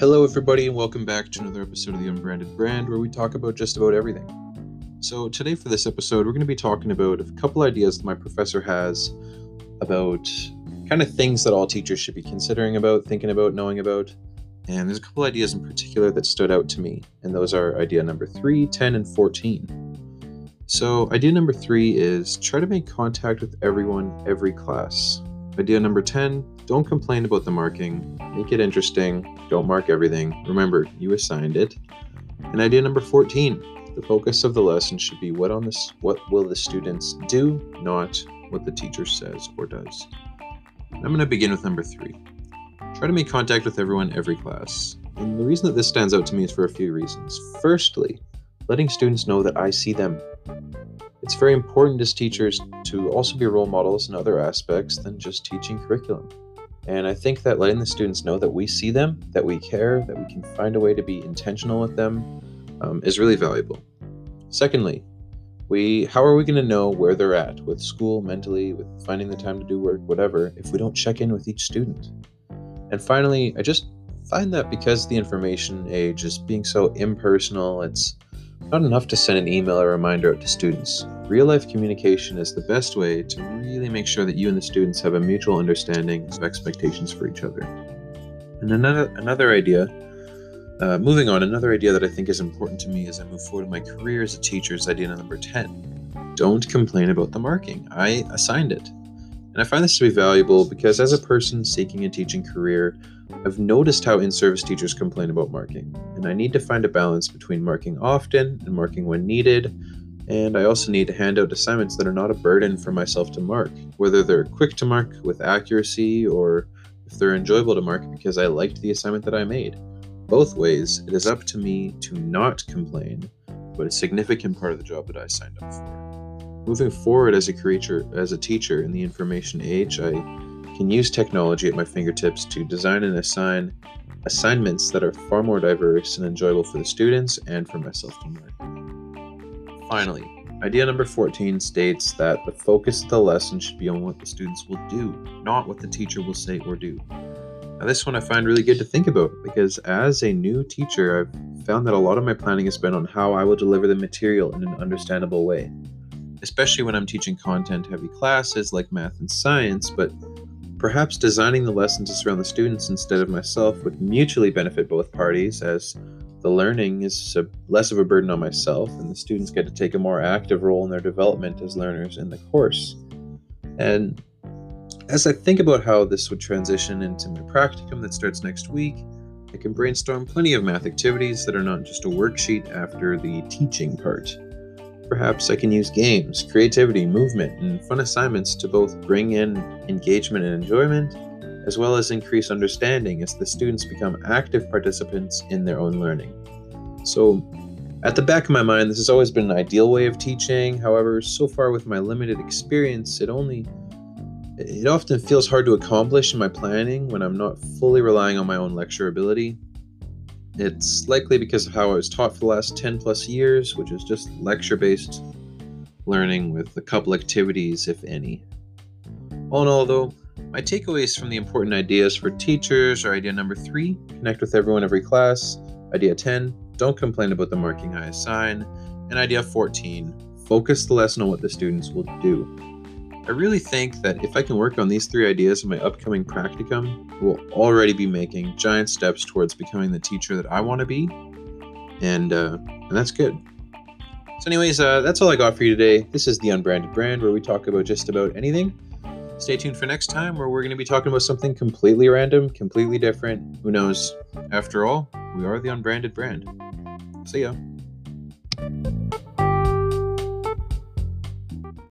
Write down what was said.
Hello, everybody, and welcome back to another episode of the Unbranded Brand, where we talk about just about everything. So, today for this episode, we're going to be talking about a couple ideas that my professor has about kind of things that all teachers should be considering about, thinking about, knowing about. And there's a couple ideas in particular that stood out to me, and those are idea number 3, 10, and 14. So, idea number 3 is try to make contact with everyone every class. Idea number 10 don't complain about the marking, make it interesting, don't mark everything. Remember, you assigned it. And idea number 14 the focus of the lesson should be what on this what will the students do, not what the teacher says or does. I'm going to begin with number 3. Try to make contact with everyone every class. And the reason that this stands out to me is for a few reasons. Firstly, letting students know that I see them. It's very important as teachers to also be role models in other aspects than just teaching curriculum. And I think that letting the students know that we see them, that we care, that we can find a way to be intentional with them um, is really valuable. Secondly, we how are we going to know where they're at with school, mentally, with finding the time to do work, whatever, if we don't check in with each student? And finally, I just find that because the information age is being so impersonal, it's not enough to send an email or reminder out to students. Real life communication is the best way to really make sure that you and the students have a mutual understanding of expectations for each other. And another another idea, uh, moving on, another idea that I think is important to me as I move forward in my career as a teacher is idea number 10. Don't complain about the marking. I assigned it. And I find this to be valuable because as a person seeking a teaching career, I've noticed how in service teachers complain about marking, and I need to find a balance between marking often and marking when needed. And I also need to hand out assignments that are not a burden for myself to mark, whether they're quick to mark with accuracy or if they're enjoyable to mark because I liked the assignment that I made. Both ways, it is up to me to not complain, but a significant part of the job that I signed up for. Moving forward as a creature, as a teacher in the information age, I can use technology at my fingertips to design and assign assignments that are far more diverse and enjoyable for the students and for myself to learn. Finally, idea number 14 states that the focus of the lesson should be on what the students will do, not what the teacher will say or do. Now, this one I find really good to think about because as a new teacher, I've found that a lot of my planning has been on how I will deliver the material in an understandable way, especially when I'm teaching content heavy classes like math and science, but Perhaps designing the lessons to surround the students instead of myself would mutually benefit both parties, as the learning is less of a burden on myself, and the students get to take a more active role in their development as learners in the course. And as I think about how this would transition into my practicum that starts next week, I can brainstorm plenty of math activities that are not just a worksheet after the teaching part. Perhaps I can use games, creativity, movement, and fun assignments to both bring in engagement and enjoyment, as well as increase understanding as the students become active participants in their own learning. So, at the back of my mind, this has always been an ideal way of teaching. However, so far with my limited experience, it only it often feels hard to accomplish in my planning when I'm not fully relying on my own lecture ability. It's likely because of how I was taught for the last 10 plus years, which is just lecture based learning with a couple activities, if any. All in all, though, my takeaways from the important ideas for teachers are idea number three connect with everyone every class, idea 10 don't complain about the marking I assign, and idea 14 focus the lesson on what the students will do. I really think that if I can work on these three ideas in my upcoming practicum, I will already be making giant steps towards becoming the teacher that I want to be, and uh, and that's good. So, anyways, uh, that's all I got for you today. This is the Unbranded Brand, where we talk about just about anything. Stay tuned for next time, where we're going to be talking about something completely random, completely different. Who knows? After all, we are the Unbranded Brand. See ya.